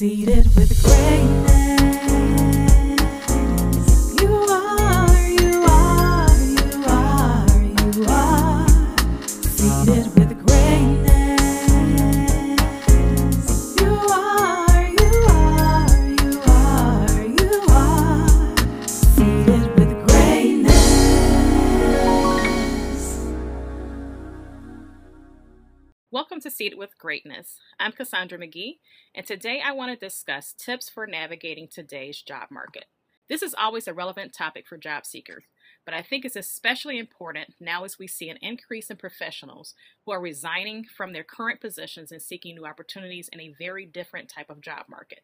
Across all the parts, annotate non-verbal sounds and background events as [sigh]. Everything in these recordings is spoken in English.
Seated with greatness. Seated with Greatness. I'm Cassandra McGee, and today I want to discuss tips for navigating today's job market. This is always a relevant topic for job seekers, but I think it's especially important now as we see an increase in professionals who are resigning from their current positions and seeking new opportunities in a very different type of job market.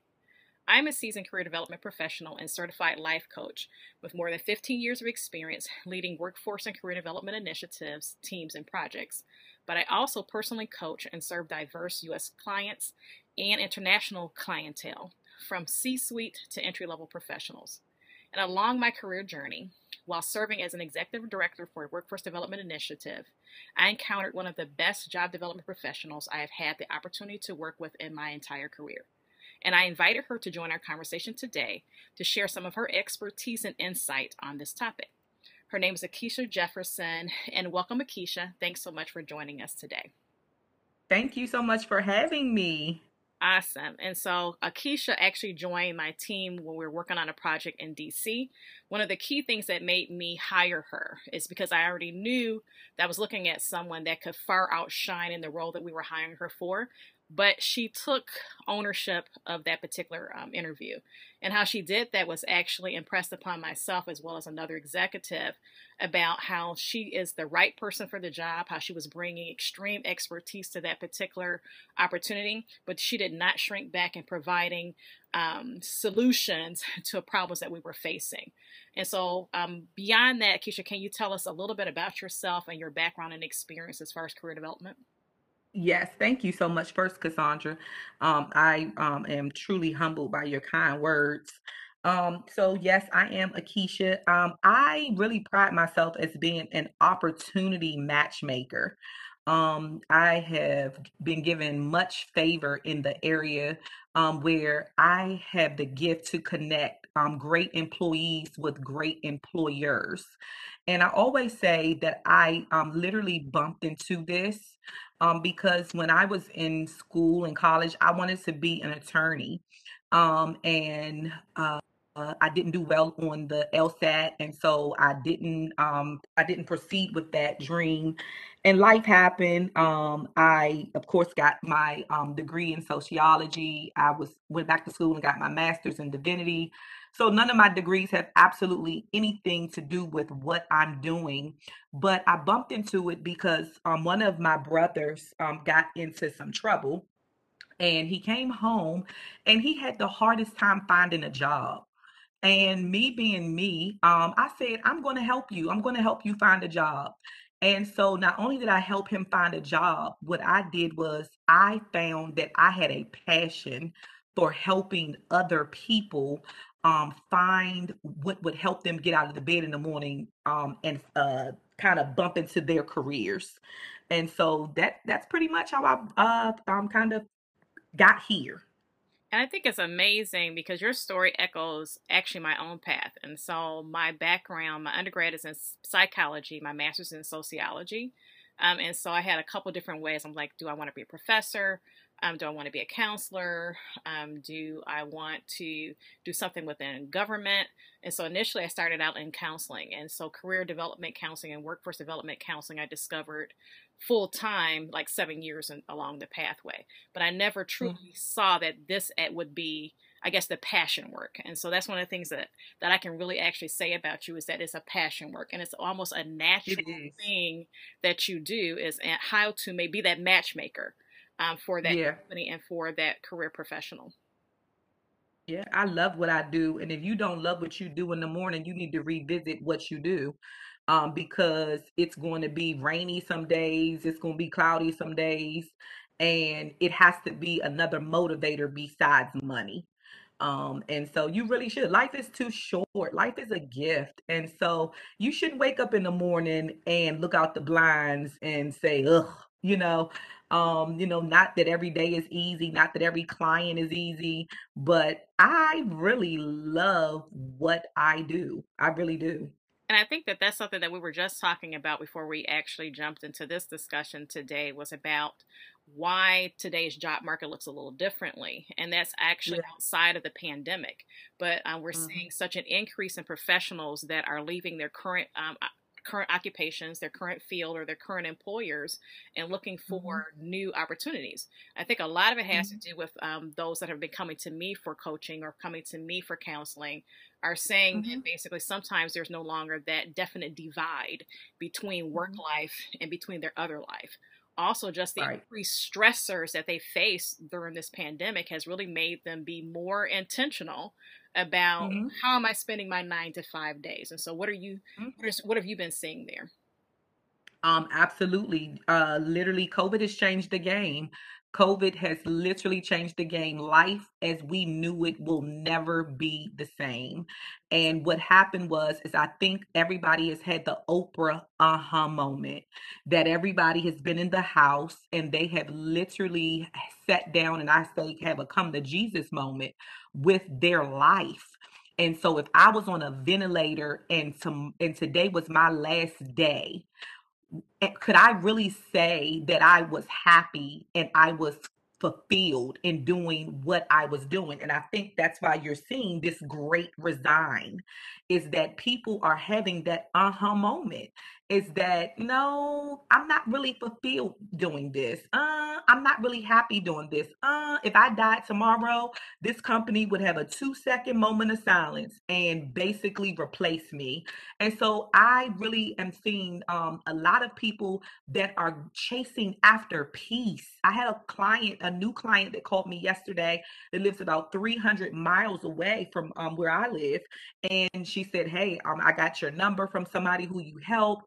I'm a seasoned career development professional and certified life coach with more than 15 years of experience leading workforce and career development initiatives, teams, and projects. But I also personally coach and serve diverse U.S. clients and international clientele, from C suite to entry level professionals. And along my career journey, while serving as an executive director for a workforce development initiative, I encountered one of the best job development professionals I have had the opportunity to work with in my entire career and I invited her to join our conversation today to share some of her expertise and insight on this topic. Her name is Akeisha Jefferson, and welcome, Akeisha. Thanks so much for joining us today. Thank you so much for having me. Awesome. And so Akeisha actually joined my team when we were working on a project in DC. One of the key things that made me hire her is because I already knew that I was looking at someone that could far outshine in the role that we were hiring her for but she took ownership of that particular um, interview. And how she did that was actually impressed upon myself as well as another executive about how she is the right person for the job, how she was bringing extreme expertise to that particular opportunity, but she did not shrink back in providing um, solutions [laughs] to problems that we were facing. And so, um, beyond that, Keisha, can you tell us a little bit about yourself and your background and experience as far as career development? Yes, thank you so much, first, Cassandra. Um, I um, am truly humbled by your kind words. Um, so yes, I am Akeisha. Um, I really pride myself as being an opportunity matchmaker. Um, I have been given much favor in the area um, where I have the gift to connect um, great employees with great employers. And I always say that I um, literally bumped into this um, because when I was in school and college, I wanted to be an attorney. Um, and uh, I didn't do well on the LSAT, and so I didn't um, I didn't proceed with that dream. And life happened. Um, I of course got my um, degree in sociology. I was went back to school and got my master's in divinity. So none of my degrees have absolutely anything to do with what I'm doing, but I bumped into it because um, one of my brothers um, got into some trouble and he came home and he had the hardest time finding a job. And me being me, um, I said, I'm going to help you. I'm going to help you find a job. And so not only did I help him find a job, what I did was I found that I had a passion for helping other people um, find what would help them get out of the bed in the morning um, and uh, kind of bump into their careers. And so that that's pretty much how I uh, um, kind of got here. And I think it's amazing because your story echoes actually my own path. And so, my background, my undergrad is in psychology, my master's in sociology. Um, and so, I had a couple different ways. I'm like, do I want to be a professor? Um, do I want to be a counselor? Um, do I want to do something within government? And so initially I started out in counseling. And so career development counseling and workforce development counseling I discovered full time like seven years in, along the pathway. But I never truly mm-hmm. saw that this would be I guess the passion work. And so that's one of the things that that I can really actually say about you is that it's a passion work and it's almost a natural thing that you do is how to maybe that matchmaker um, for that yeah. company and for that career professional. Yeah, I love what I do. And if you don't love what you do in the morning, you need to revisit what you do um, because it's going to be rainy some days, it's going to be cloudy some days, and it has to be another motivator besides money. Um, and so you really should. Life is too short. Life is a gift. And so you shouldn't wake up in the morning and look out the blinds and say, ugh, you know, Um, you know, not that every day is easy, not that every client is easy, but I really love what I do. I really do. And I think that that's something that we were just talking about before we actually jumped into this discussion today was about why today's job market looks a little differently. And that's actually Yeah. outside of the pandemic. But um, we're hmm seeing such an increase in professionals that are leaving their current um, current occupations, their current field, or their current employers, and looking hmm for new opportunities. I think a lot of it has to hmm do with um, those that have been coming to me for coaching or coming to me for counseling are saying hmm that basically sometimes there's no longer that definite divide between work hmm life and between their other life. Also, just the Right. increased stressors that they face during this pandemic has really made them be more intentional about hmm how am I spending my nine to five days. And so, what are you, what, is, what have you been seeing there? Um, absolutely. Uh, literally, COVID has changed the game. COVID has literally changed the game. Life as we knew it will never be the same. And what happened was, is I think everybody has had the Oprah aha moment that everybody has been in the house and they have literally sat down and I say have a come to Jesus moment with their life. And so if I was on a ventilator and some and today was my last day, could I really say that I was happy and I was fulfilled in doing what I was doing? And I think that's why you're seeing this great resign is that people are having that aha moment. Is that no, I'm not really fulfilled doing this. Uh, I'm not really happy doing this. Uh, if I died tomorrow, this company would have a two second moment of silence and basically replace me and so I really am seeing um, a lot of people that are chasing after peace. I had a client, a new client that called me yesterday that lives about 300 miles away from um, where I live. And she said, Hey, um, I got your number from somebody who you helped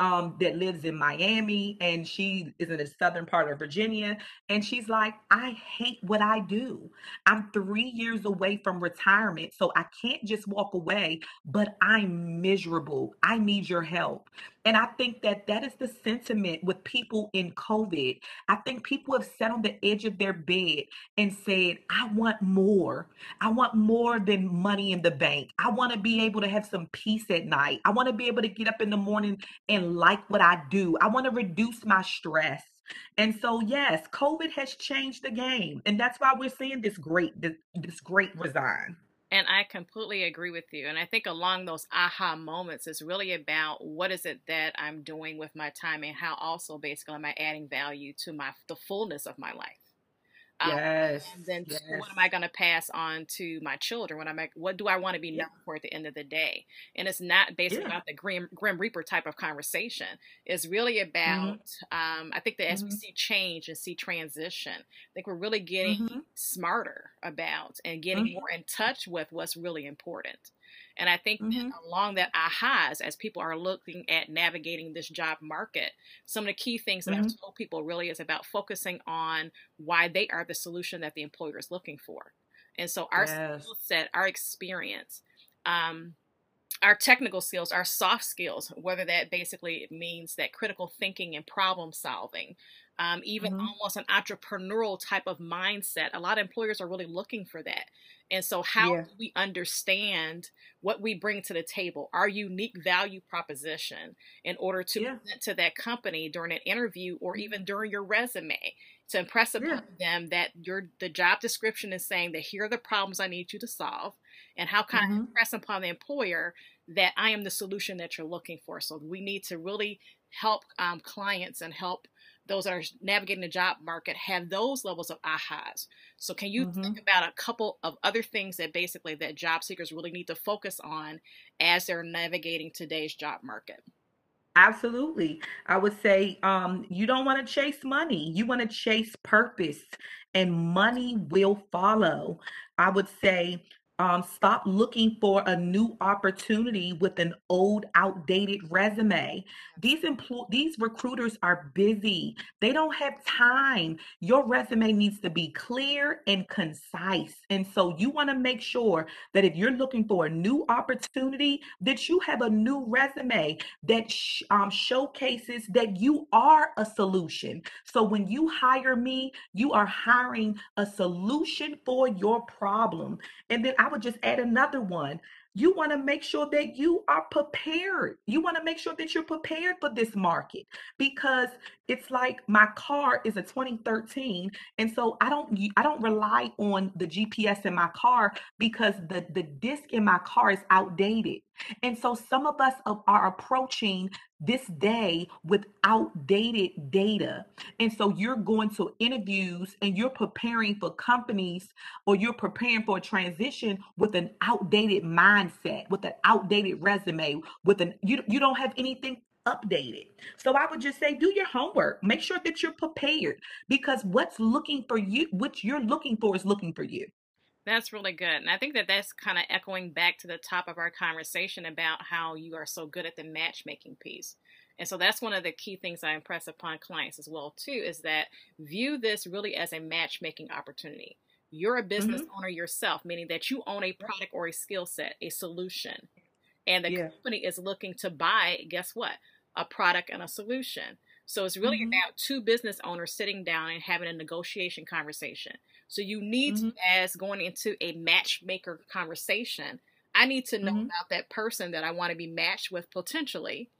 um, that lives in Miami. And she is in the southern part of Virginia. And she's like, I hate what I do. I'm three years away from retirement. So I can't just walk away but I'm miserable. I need your help. And I think that that is the sentiment with people in COVID. I think people have sat on the edge of their bed and said, I want more. I want more than money in the bank. I want to be able to have some peace at night. I want to be able to get up in the morning and like what I do. I want to reduce my stress. And so, yes, COVID has changed the game, and that's why we're seeing this great this, this great resign. And I completely agree with you. And I think along those aha moments is really about what is it that I'm doing with my time and how also basically am I adding value to my the fullness of my life. Yes, and then yes. what am I going to pass on to my children? What am I, what do I want to be Yeah, known for at the end of the day? And it's not basically yeah. about the grim, grim reaper type of conversation. It's really Mhm, about, um, I think that as we mhm, see change and see transition, I think we're really getting mhm, smarter about and getting mhm, more in touch with what's really important. And I think mhm, along that ahas, as people are looking at navigating this job market, some of the key things that I've mhm. told people really is about focusing on why they are the solution that the employer is looking for. And so our Yes. skill set, our experience, um, our technical skills, our soft skills, whether that basically means that critical thinking and problem solving, um, even Mhm, almost an entrepreneurial type of mindset. A lot of employers are really looking for that. And so, how Yeah. do we understand what we bring to the table, our unique value proposition, in order to Yeah. present to that company during an interview or even during your resume to impress Yeah. upon them that your the job description is saying that here are the problems I need you to solve, and how can I Mhm, impress upon the employer that I am the solution that you're looking for. So we need to really help um, clients and help those that are navigating the job market have those levels of ahas. So can you think mhm. about a couple of other things that basically that job seekers really need to focus on as they're navigating today's job market? Absolutely. I would say um, you don't want to chase money. You want to chase purpose, and money will follow. I would say Um, stop looking for a new opportunity with an old, outdated resume. These empl- these recruiters are busy. They don't have time. Your resume needs to be clear and concise. And so you want to make sure that if you're looking for a new opportunity, that you have a new resume that sh- um, showcases that you are a solution. So when you hire me, you are hiring a solution for your problem. And then I would just add another one. You want to make sure that you are prepared. You want to make sure that you're prepared for this market because it's like my car is a 2013 and so I don't I don't rely on the GPS in my car because the the disc in my car is outdated. And so some of us are approaching this day with outdated data. And so you're going to interviews and you're preparing for companies or you're preparing for a transition with an outdated mindset, with an outdated resume, with an you you don't have anything updated. So I would just say do your homework. Make sure that you're prepared because what's looking for you, what you're looking for is looking for you. That's really good. And I think that that's kind of echoing back to the top of our conversation about how you are so good at the matchmaking piece. And so that's one of the key things I impress upon clients as well too is that view this really as a matchmaking opportunity. You're a business Mm-hmm. owner yourself, meaning that you own a product or a skill set, a solution. And the Yeah. company is looking to buy, guess what? A product and a solution. So it's really Mm-hmm. about two business owners sitting down and having a negotiation conversation. So you need Mm-hmm. to, as going into a matchmaker conversation, I need to know Mm-hmm. about that person that I want to be matched with potentially.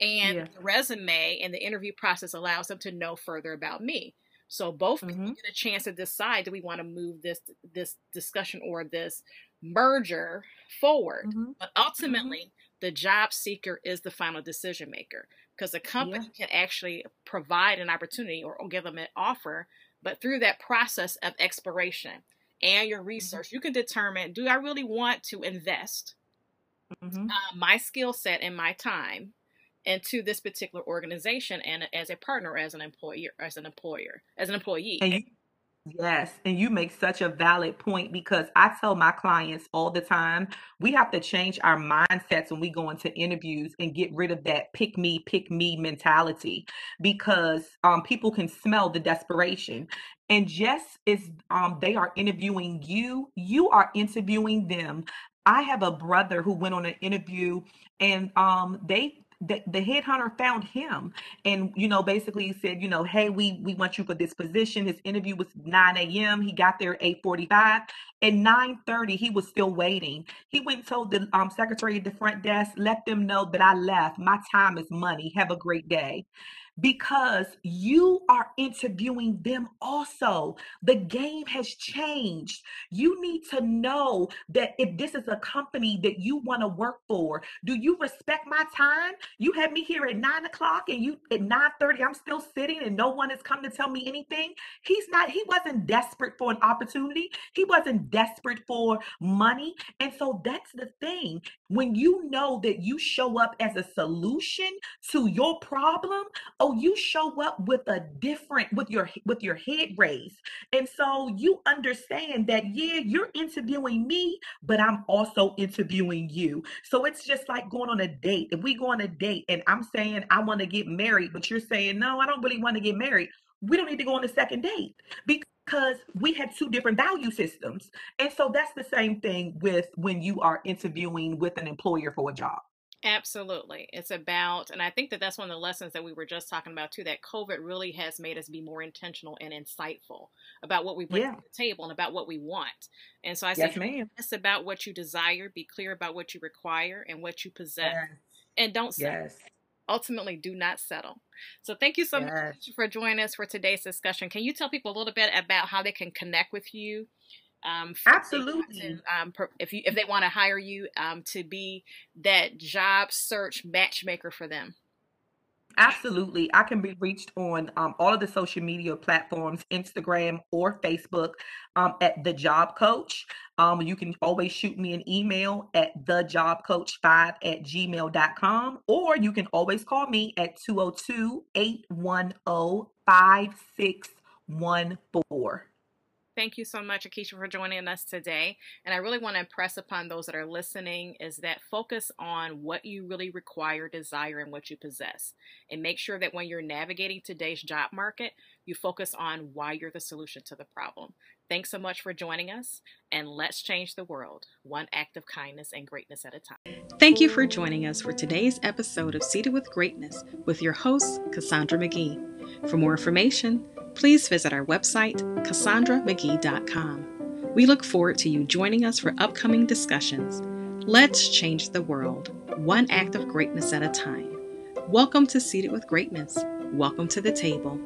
And Yeah. the resume and the interview process allows them to know further about me. So both people Mhm. get a chance to decide do we want to move this this discussion or this merger forward. Mhm. But ultimately, the job seeker is the final decision maker because the company can actually provide an opportunity or, or give them an offer. But through that process of exploration and your research, you can determine do I really want to invest Mhm. uh, my skill set and my time into this particular organization and as a partner, as an employer, as an employer, as an employee. Yes, and you make such a valid point because I tell my clients all the time, we have to change our mindsets when we go into interviews and get rid of that pick me, pick me mentality because um, people can smell the desperation. And just as um, they are interviewing you, you are interviewing them. I have a brother who went on an interview and um, they the, the headhunter found him and you know basically said you know hey we we want you for this position. His interview was 9 a.m he got there 8.45 at 9.30 he was still waiting. He went and told the um, secretary at the front desk let them know that i left. My time is money. Have a great day because you are interviewing them also. The game has changed. You need to know that if this is a company that you want to work for, do you respect my time? You had me here at nine o'clock and you at 9:30, I'm still sitting and no one has come to tell me anything. He's not, he wasn't desperate for an opportunity, he wasn't desperate for money. And so that's the thing. When you know that you show up as a solution to your problem, oh you show up with a different with your with your head raised. And so you understand that yeah you're interviewing me but i'm also interviewing you. So it's just like going on a date. If we go on a date and i'm saying i want to get married but you're saying no i don't really want to get married we don't need to go on a second date because we have two different value systems. And so that's the same thing with when you are interviewing with an employer for a job. Absolutely. It's about, and I think that that's one of the lessons that we were just talking about too, that COVID really has made us be more intentional and insightful about what we bring yeah. to the table and about what we want. And so I yes say, it's about what you desire, be clear about what you require and what you possess, yes. And don't yes Ultimately, do not settle. So, thank you so much for joining us for today's discussion. Can you tell people a little bit about how they can connect with you? Um, if they want absolutely to, um, per- if you if they want to hire you um, to be that job search matchmaker for them. Absolutely. I can be reached on um, all of the social media platforms, Instagram or Facebook, um, at The Job Coach. Um, you can always shoot me an email at thejobcoach5 at gmail.com, or you can always call me at 202 810 5614. Thank you so much, Akeisha, for joining us today. And I really want to impress upon those that are listening is that focus on what you really require, desire, and what you possess. And make sure that when you're navigating today's job market, you focus on why you're the solution to the problem. Thanks so much for joining us, and let's change the world, one act of kindness and greatness at a time. Thank you for joining us for today's episode of Seated with Greatness with your host, Cassandra McGee. For more information, please visit our website, cassandramcgee.com. We look forward to you joining us for upcoming discussions. Let's change the world, one act of greatness at a time. Welcome to Seated with Greatness. Welcome to the table.